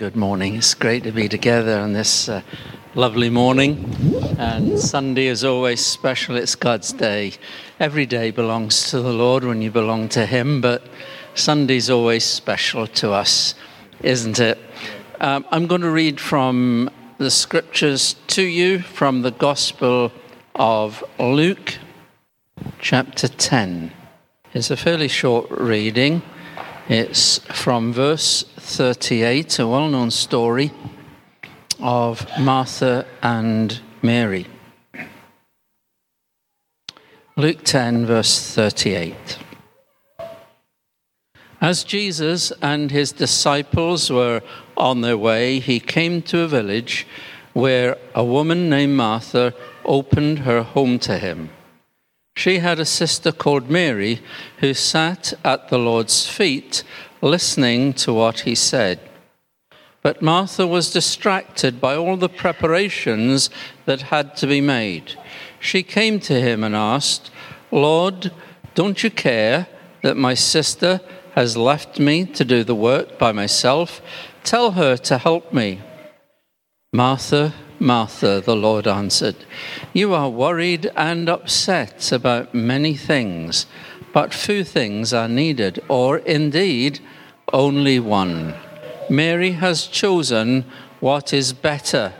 Good morning. It's great to be together on this uh, lovely morning. And Sunday is always special. It's God's day. Every day belongs to the Lord when you belong to Him, but Sunday's always special to us, isn't it? Um, I'm going to read from the scriptures to you from the Gospel of Luke, chapter 10. It's a fairly short reading. It's from verse 38, a well known story of Martha and Mary. Luke 10, verse 38. As Jesus and his disciples were on their way, he came to a village where a woman named Martha opened her home to him. She had a sister called Mary who sat at the Lord's feet listening to what he said. But Martha was distracted by all the preparations that had to be made. She came to him and asked, Lord, don't you care that my sister has left me to do the work by myself? Tell her to help me. Martha, Martha, the Lord answered, You are worried and upset about many things but few things are needed, or indeed only one. Mary has chosen what is better,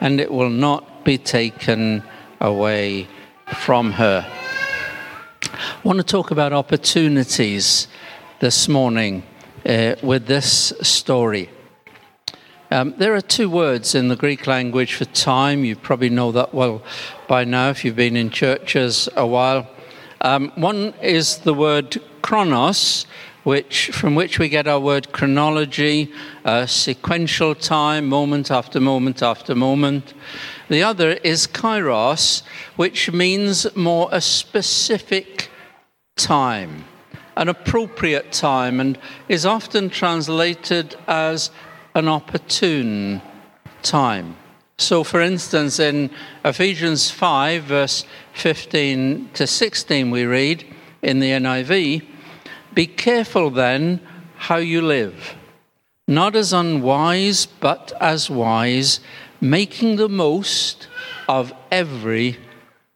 and it will not be taken away from her. I want to talk about opportunities this morning uh, with this story. Um, there are two words in the Greek language for time. You probably know that well by now if you've been in churches a while. Um, one is the word chronos, which, from which we get our word chronology, uh, sequential time, moment after moment after moment. The other is kairos, which means more a specific time, an appropriate time, and is often translated as an opportune time. So, for instance, in Ephesians 5, verse 15 to 16, we read in the NIV Be careful then how you live, not as unwise, but as wise, making the most of every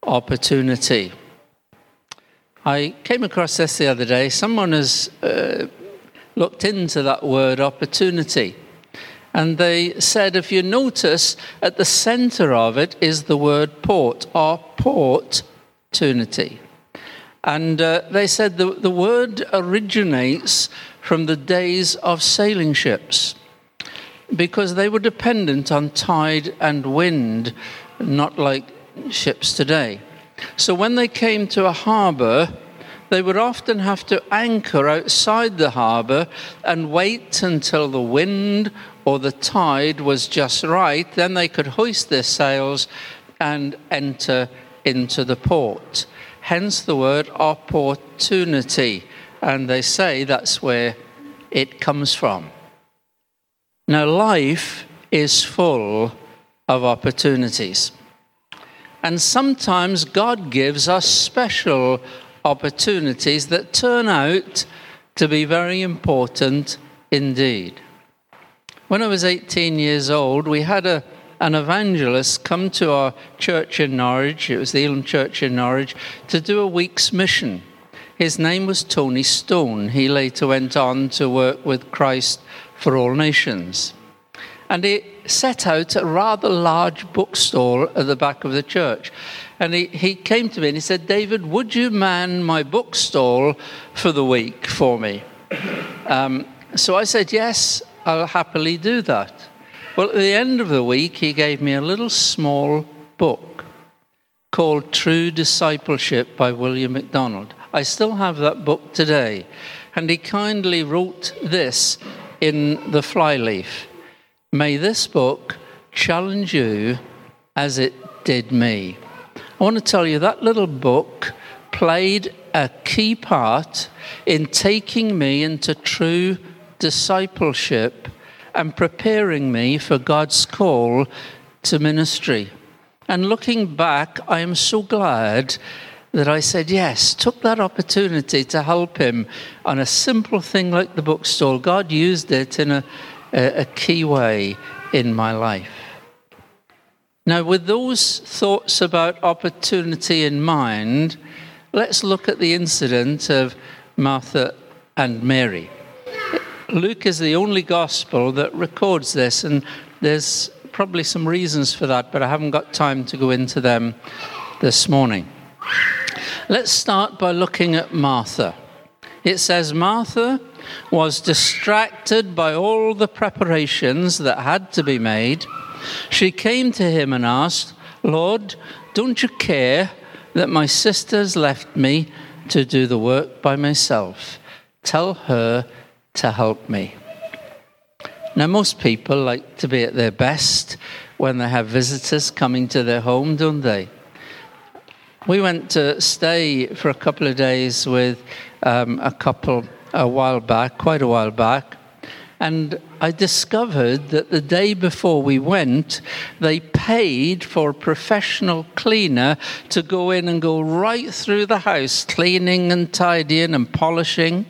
opportunity. I came across this the other day. Someone has uh, looked into that word opportunity. And they said, if you notice, at the center of it is the word port, or opportunity. And uh, they said the, the word originates from the days of sailing ships because they were dependent on tide and wind, not like ships today. So when they came to a harbor, they would often have to anchor outside the harbor and wait until the wind or the tide was just right, then they could hoist their sails and enter into the port. Hence the word opportunity. And they say that's where it comes from. Now, life is full of opportunities. And sometimes God gives us special opportunities that turn out to be very important indeed. When I was 18 years old, we had a, an evangelist come to our church in Norwich, it was the Elim Church in Norwich, to do a week's mission. His name was Tony Stone. He later went on to work with Christ for All Nations. And he set out a rather large bookstall at the back of the church. And he, he came to me and he said, David, would you man my bookstall for the week for me? Um, so I said, Yes, I'll happily do that. Well, at the end of the week, he gave me a little small book called True Discipleship by William MacDonald. I still have that book today. And he kindly wrote this in the flyleaf May this book challenge you as it did me. I want to tell you that little book played a key part in taking me into true discipleship and preparing me for God's call to ministry. And looking back, I am so glad that I said yes, took that opportunity to help him on a simple thing like the bookstall. God used it in a, a, a key way in my life. Now, with those thoughts about opportunity in mind, let's look at the incident of Martha and Mary. Luke is the only gospel that records this, and there's probably some reasons for that, but I haven't got time to go into them this morning. Let's start by looking at Martha. It says, Martha was distracted by all the preparations that had to be made she came to him and asked, Lord, don't you care that my sister's left me to do the work by myself? Tell her to help me. Now, most people like to be at their best when they have visitors coming to their home, don't they? We went to stay for a couple of days with um, a couple a while back, quite a while back, and I discovered that the day before we went, they paid for a professional cleaner to go in and go right through the house, cleaning and tidying and polishing.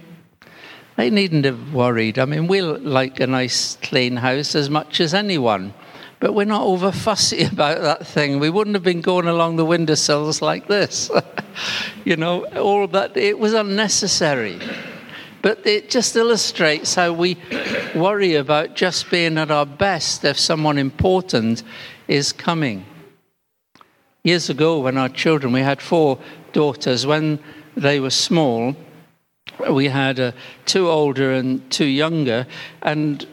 They needn't have worried. I mean, we like a nice clean house as much as anyone, but we're not over fussy about that thing. We wouldn't have been going along the windowsills like this. you know, all that, it was unnecessary. But it just illustrates how we worry about just being at our best if someone important is coming. Years ago, when our children, we had four daughters, when they were small, we had uh, two older and two younger, and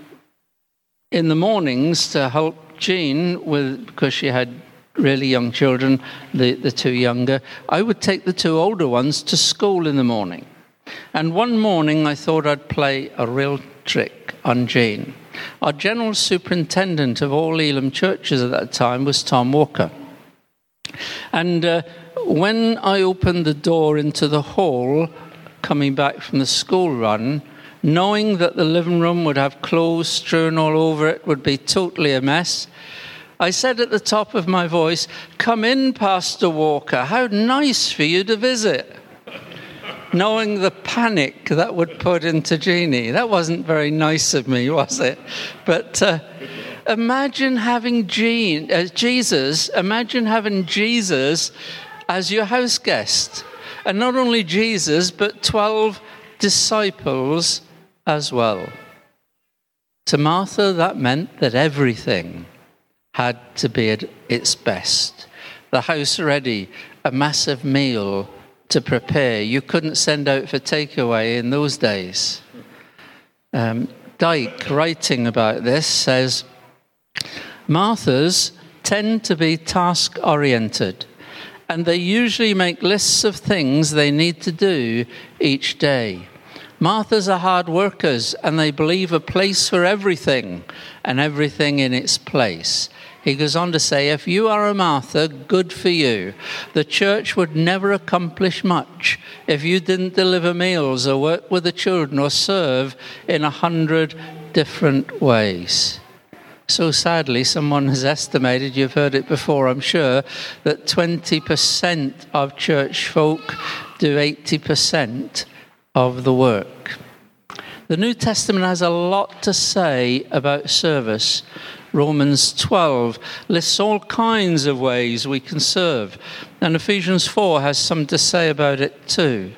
in the mornings to help Jean with because she had really young children, the, the two younger, I would take the two older ones to school in the morning. And one morning I thought I'd play a real trick on Jane. Our general superintendent of all Elim churches at that time was Tom Walker. And uh, when I opened the door into the hall, coming back from the school run, knowing that the living room would have clothes strewn all over it, would be totally a mess, I said at the top of my voice, Come in, Pastor Walker. How nice for you to visit knowing the panic that would put into Jeannie. That wasn't very nice of me, was it? But uh, imagine having Jean, uh, Jesus, imagine having Jesus as your house guest. And not only Jesus, but 12 disciples as well. To Martha, that meant that everything had to be at its best. The house ready, a massive meal to prepare. You couldn't send out for takeaway in those days. Um, Dyke, writing about this, says Marthas tend to be task oriented, and they usually make lists of things they need to do each day. Marthas are hard workers, and they believe a place for everything and everything in its place. He goes on to say, If you are a Martha, good for you. The church would never accomplish much if you didn't deliver meals or work with the children or serve in a hundred different ways. So sadly, someone has estimated, you've heard it before, I'm sure, that 20% of church folk do 80% of the work. The New Testament has a lot to say about service Romans 12 lists all kinds of ways we can serve, and Ephesians 4 has some to say about it too.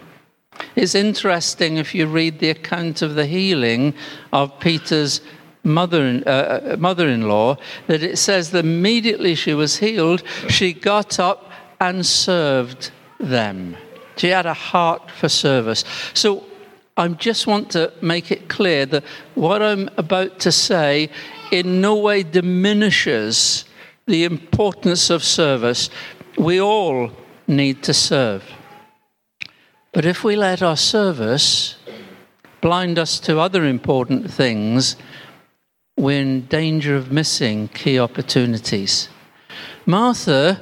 It's interesting if you read the account of the healing of Peter's mother, uh, mother-in-law that it says that immediately she was healed, she got up and served them. She had a heart for service. So I just want to make it clear that what I'm about to say in no way diminishes the importance of service. We all need to serve. But if we let our service blind us to other important things, we're in danger of missing key opportunities. Martha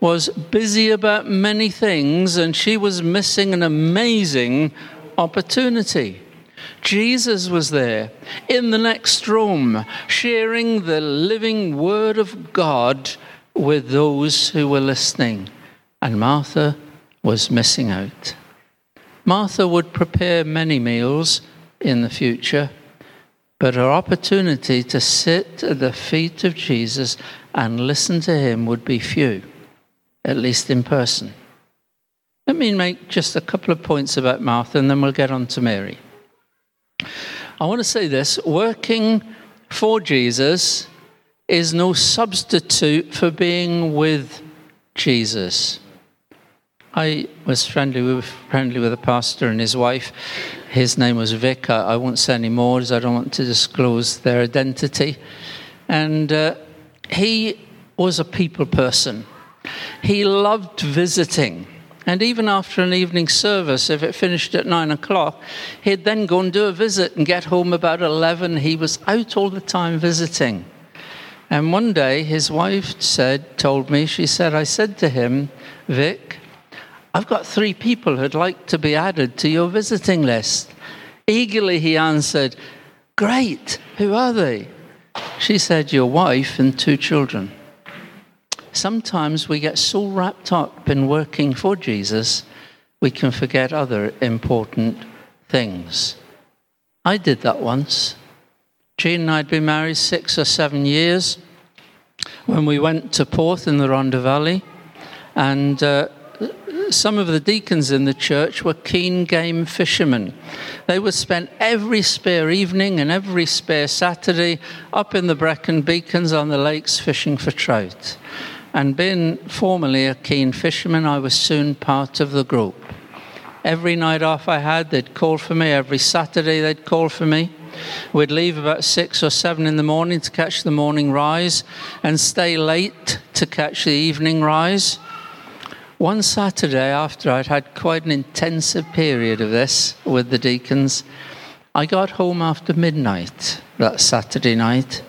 was busy about many things and she was missing an amazing opportunity. Jesus was there in the next room, sharing the living word of God with those who were listening. And Martha was missing out. Martha would prepare many meals in the future, but her opportunity to sit at the feet of Jesus and listen to him would be few, at least in person. Let me make just a couple of points about Martha and then we'll get on to Mary. I want to say this working for Jesus is no substitute for being with Jesus. I was friendly with, friendly with a pastor and his wife. His name was Vic. I, I won't say any more as I don't want to disclose their identity. And uh, he was a people person. He loved visiting. And even after an evening service, if it finished at nine o'clock, he'd then go and do a visit and get home about 11. He was out all the time visiting. And one day his wife said, told me, she said, I said to him, Vic, I've got three people who'd like to be added to your visiting list. Eagerly he answered, Great, who are they? She said, Your wife and two children. Sometimes we get so wrapped up in working for Jesus, we can forget other important things. I did that once. Jean and I had been married six or seven years when we went to Porth in the Rhondda Valley, and uh, some of the deacons in the church were keen game fishermen. They would spend every spare evening and every spare Saturday up in the Brecon Beacons on the lakes fishing for trout. And being formerly a keen fisherman, I was soon part of the group. Every night off I had, they'd call for me. Every Saturday, they'd call for me. We'd leave about six or seven in the morning to catch the morning rise and stay late to catch the evening rise. One Saturday, after I'd had quite an intensive period of this with the deacons, I got home after midnight that Saturday night,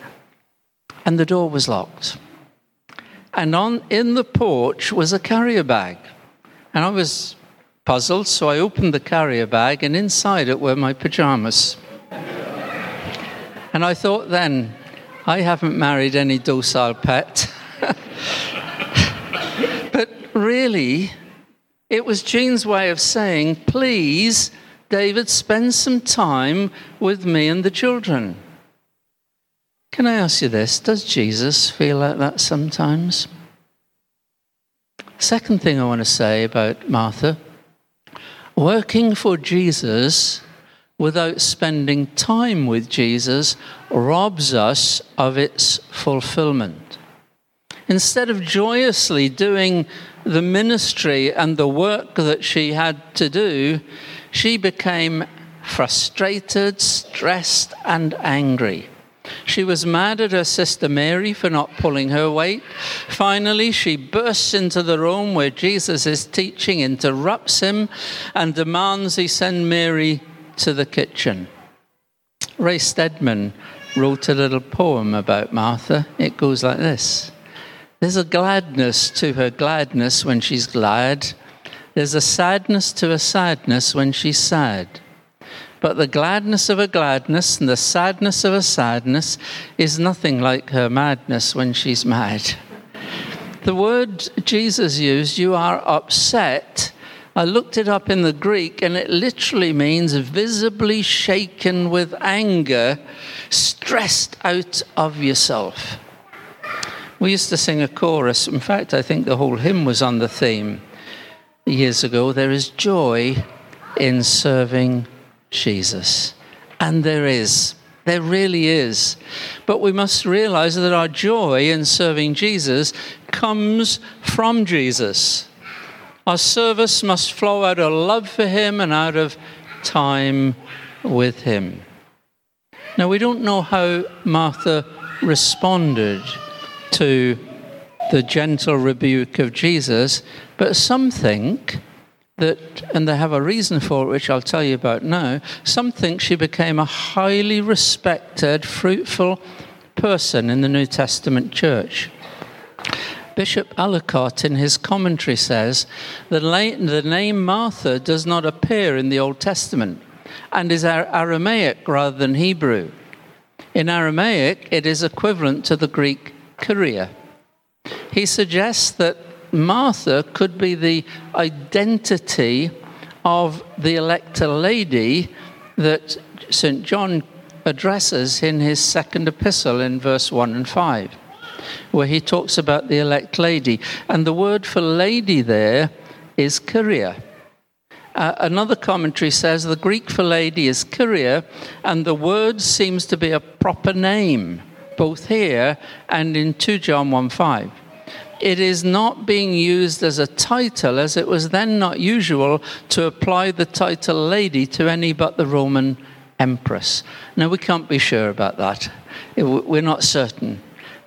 and the door was locked. And on in the porch was a carrier bag. And I was puzzled, so I opened the carrier bag, and inside it were my pajamas. and I thought then, I haven't married any docile pet. But really, it was Jean's way of saying, please, David, spend some time with me and the children. Can I ask you this? Does Jesus feel like that sometimes? Second thing I want to say about Martha working for Jesus without spending time with Jesus robs us of its fulfillment. Instead of joyously doing the ministry and the work that she had to do, she became frustrated, stressed, and angry. She was mad at her sister Mary for not pulling her weight. Finally, she bursts into the room where Jesus is teaching, interrupts him, and demands he send Mary to the kitchen. Ray Stedman wrote a little poem about Martha. It goes like this there's a gladness to her gladness when she's glad. There's a sadness to her sadness when she's sad. But the gladness of her gladness and the sadness of her sadness is nothing like her madness when she's mad. The word Jesus used, you are upset, I looked it up in the Greek and it literally means visibly shaken with anger, stressed out of yourself. We used to sing a chorus. In fact, I think the whole hymn was on the theme years ago. There is joy in serving Jesus. And there is. There really is. But we must realize that our joy in serving Jesus comes from Jesus. Our service must flow out of love for Him and out of time with Him. Now, we don't know how Martha responded to the gentle rebuke of Jesus, but some think that, and they have a reason for it, which I'll tell you about now, some think she became a highly respected, fruitful person in the New Testament church. Bishop Ellicott, in his commentary, says the name Martha does not appear in the Old Testament and is Aramaic rather than Hebrew. In Aramaic, it is equivalent to the Greek Kyria. He suggests that Martha could be the identity of the elector lady that St. John addresses in his second epistle in verse 1 and 5, where he talks about the elect lady. And the word for lady there is Kyria. Uh, another commentary says the Greek for lady is Kyria, and the word seems to be a proper name, both here and in 2 John 1 5 it is not being used as a title, as it was then not usual to apply the title lady to any but the Roman empress. Now, we can't be sure about that. We're not certain.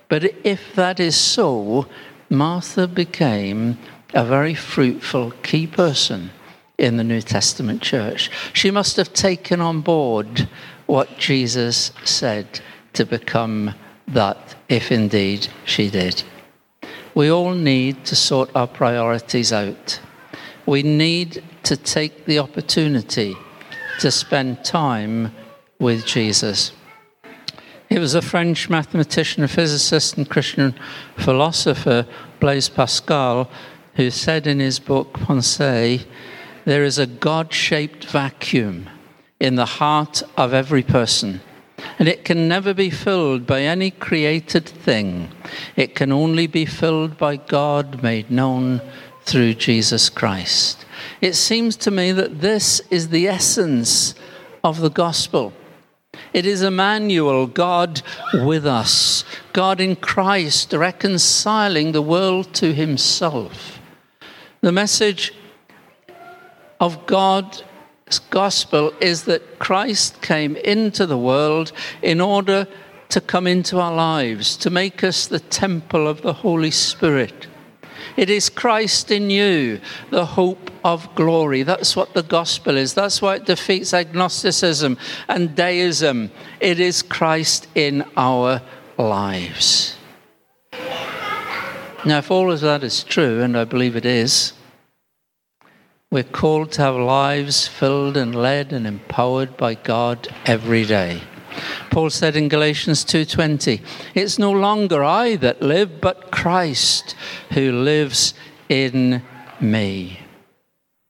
But if that is so, Martha became a very fruitful key person in the New Testament church. She must have taken on board what Jesus said to become that, if indeed she did. We all need to sort our priorities out. We need to take the opportunity to spend time with Jesus. It was a French mathematician, physicist, and Christian philosopher, Blaise Pascal, who said in his book Pensée, there is a God shaped vacuum in the heart of every person and it can never be filled by any created thing. It can only be filled by God made known through Jesus Christ. It seems to me that this is the essence of the gospel. It is Emmanuel, God with us, God in Christ, reconciling the world to himself. The message of God gospel is that Christ came into the world in order to come into our lives, to make us the temple of the Holy Spirit. It is Christ in you, the hope of glory. That's what the gospel is. That's why it defeats agnosticism and deism. It is Christ in our lives. Now, if all of that is true, and I believe it is, we're called to have lives filled and led and empowered by God every day. Paul said in Galatians 2:20, "It's no longer I that live, but Christ who lives in me."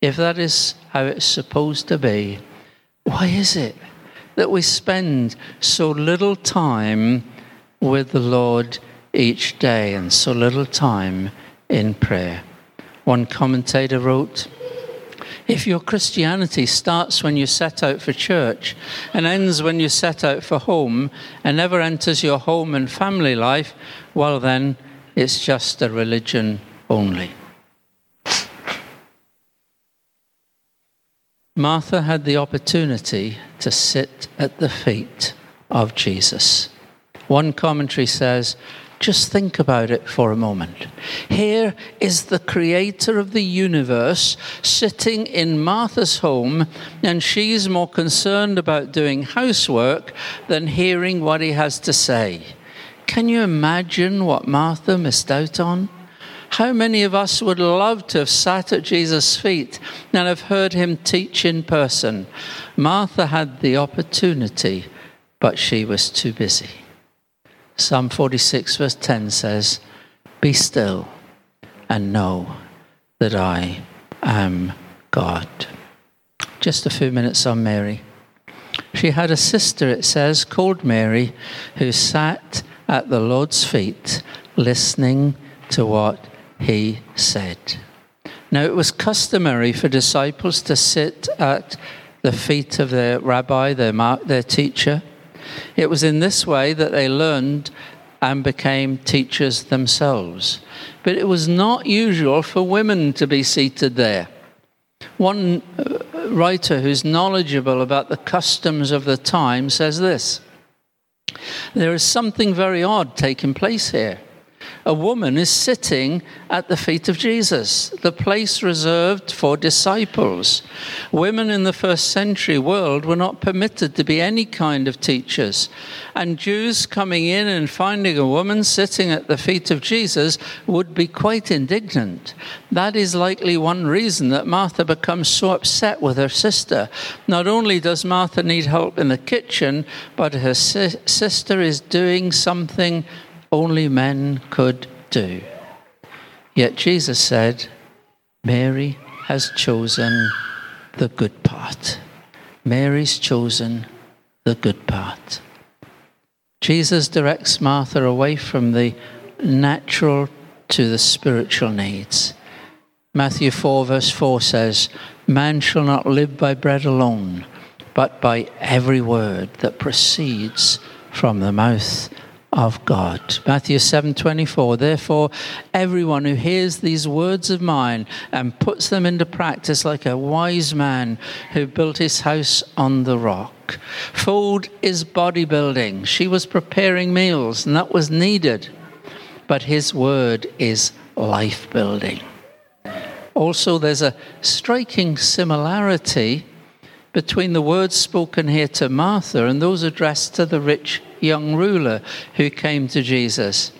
If that is how it's supposed to be, why is it that we spend so little time with the Lord each day and so little time in prayer? One commentator wrote, if your Christianity starts when you set out for church and ends when you set out for home and never enters your home and family life, well, then it's just a religion only. Martha had the opportunity to sit at the feet of Jesus. One commentary says just think about it for a moment. Here is the creator of the universe sitting in Martha's home, and she's more concerned about doing housework than hearing what he has to say. Can you imagine what Martha missed out on? How many of us would love to have sat at Jesus' feet and have heard him teach in person? Martha had the opportunity, but she was too busy. Psalm 46, verse 10 says, Be still and know that I am God. Just a few minutes on Mary. She had a sister, it says, called Mary, who sat at the Lord's feet listening to what he said. Now, it was customary for disciples to sit at the feet of their rabbi, their, their teacher. It was in this way that they learned and became teachers themselves. But it was not usual for women to be seated there. One uh, writer who's knowledgeable about the customs of the time says this There is something very odd taking place here a woman is sitting at the feet of Jesus, the place reserved for disciples. Women in the first century world were not permitted to be any kind of teachers. And Jews coming in and finding a woman sitting at the feet of Jesus would be quite indignant. That is likely one reason that Martha becomes so upset with her sister. Not only does Martha need help in the kitchen, but her si- sister is doing something only men could do. Yet Jesus said, Mary has chosen the good part. Mary's chosen the good part. Jesus directs Martha away from the natural to the spiritual needs. Matthew 4, verse 4 says, Man shall not live by bread alone, but by every word that proceeds from the mouth of God. Matthew 7:24 Therefore everyone who hears these words of mine and puts them into practice like a wise man who built his house on the rock. Food is bodybuilding. She was preparing meals and that was needed. But his word is life building. Also there's a striking similarity between the words spoken here to Martha and those addressed to the rich young ruler who came to Jesus.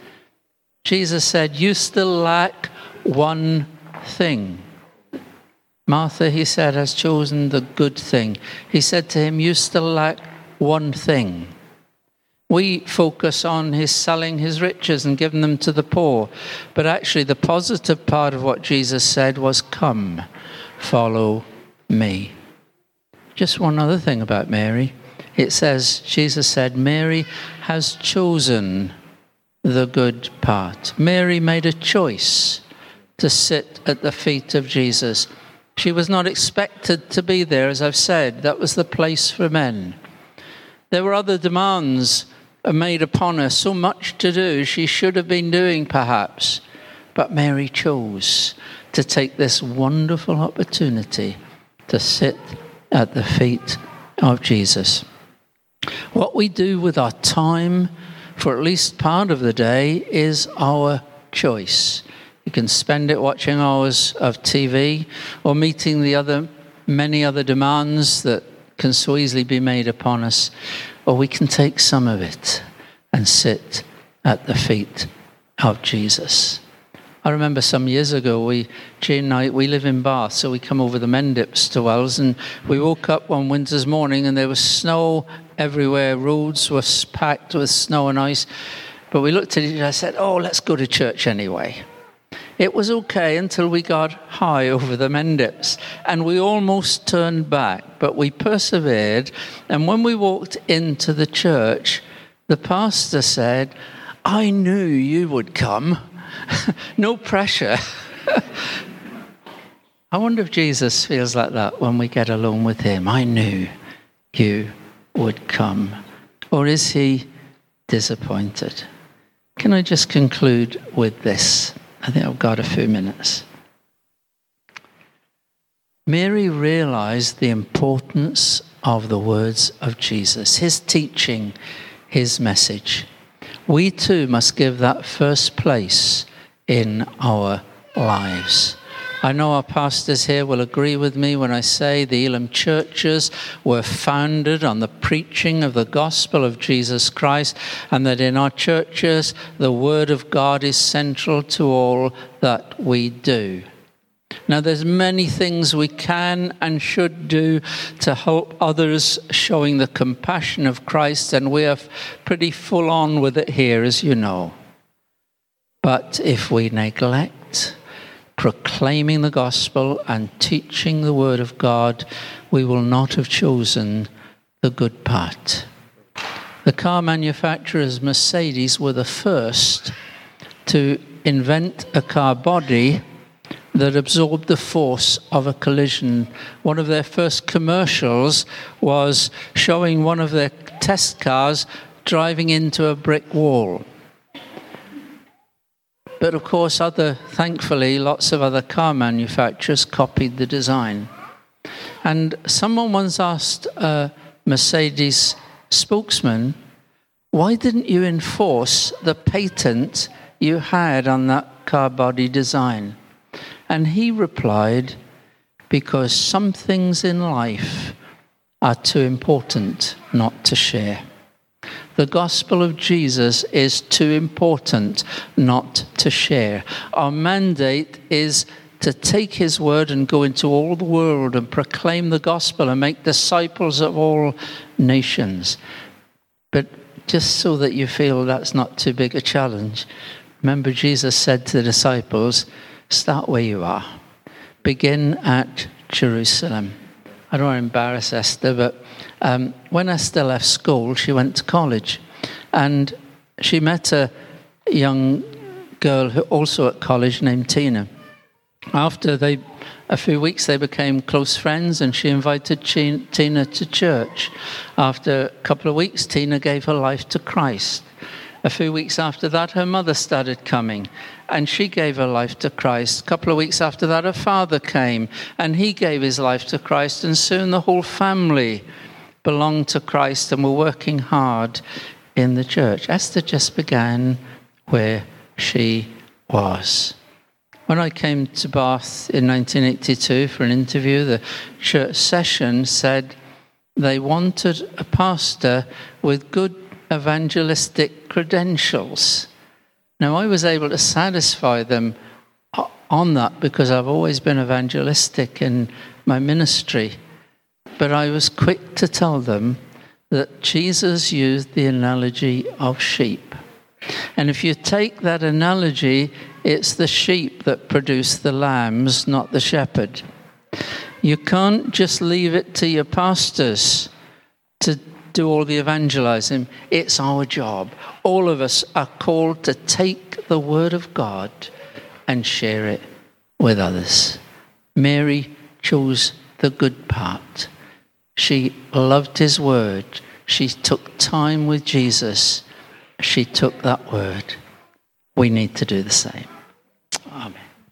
Jesus said, You still lack one thing. Martha, he said, has chosen the good thing. He said to him, You still lack one thing. We focus on his selling his riches and giving them to the poor. But actually, the positive part of what Jesus said was, Come, follow me. Just one other thing about Mary. It says, Jesus said, Mary has chosen the good part. Mary made a choice to sit at the feet of Jesus. She was not expected to be there, as I've said. That was the place for men. There were other demands made upon her, so much to do she should have been doing, perhaps. But Mary chose to take this wonderful opportunity to sit at the feet of Jesus. What we do with our time for at least part of the day is our choice. You can spend it watching hours of TV or meeting the other many other demands that can so easily be made upon us, or we can take some of it and sit at the feet of Jesus. I remember some years ago, we, Jane and I, we live in Bath, so we come over the Mendips to Wells, and we woke up one winter's morning and there was snow everywhere. Roads were packed with snow and ice. But we looked at it and I said, oh, let's go to church anyway. It was okay until we got high over the Mendips and we almost turned back, but we persevered. And when we walked into the church, the pastor said, I knew you would come. no pressure. I wonder if Jesus feels like that when we get alone with him. I knew you would come. Or is he disappointed? Can I just conclude with this? I think I've got a few minutes. Mary realized the importance of the words of Jesus, his teaching, his message we too must give that first place in our lives. I know our pastors here will agree with me when I say the Elim churches were founded on the preaching of the gospel of Jesus Christ, and that in our churches the Word of God is central to all that we do. Now, there's many things we can and should do to help others showing the compassion of Christ, and we are pretty full on with it here, as you know. But if we neglect proclaiming the gospel and teaching the word of God, we will not have chosen the good part. The car manufacturers, Mercedes, were the first to invent a car body that absorbed the force of a collision. One of their first commercials was showing one of their test cars driving into a brick wall. But of course, other, thankfully, lots of other car manufacturers copied the design. And someone once asked a Mercedes spokesman, why didn't you enforce the patent you had on that car body design? And he replied, Because some things in life are too important not to share. The gospel of Jesus is too important not to share. Our mandate is to take his word and go into all the world and proclaim the gospel and make disciples of all nations. But just so that you feel that's not too big a challenge, remember Jesus said to the disciples, Start where you are. Begin at Jerusalem. I don't want to embarrass Esther, but Um, when Esther left school, she went to college and she met a young girl who also at college named Tina. After they, a few weeks, they became close friends, and she invited Tina to church. After a couple of weeks, Tina gave her life to Christ. A few weeks after that, her mother started coming and she gave her life to Christ. A couple of weeks after that, her father came and he gave his life to Christ. And soon the whole family belonged to Christ and were working hard in the church. Esther just began where she was. When I came to Bath in 1982 for an interview, the church session said they wanted a pastor with good evangelistic credentials. Now, I was able to satisfy them on that because I've always been evangelistic in my ministry. But I was quick to tell them that Jesus used the analogy of sheep. And if you take that analogy, it's the sheep that produce the lambs, not the shepherd. You can't just leave it to your pastors to do all the evangelizing. It's our job. All of us are called to take the word of God and share it with others. Mary chose the good part. She loved his word. She took time with Jesus. She took that word. We need to do the same.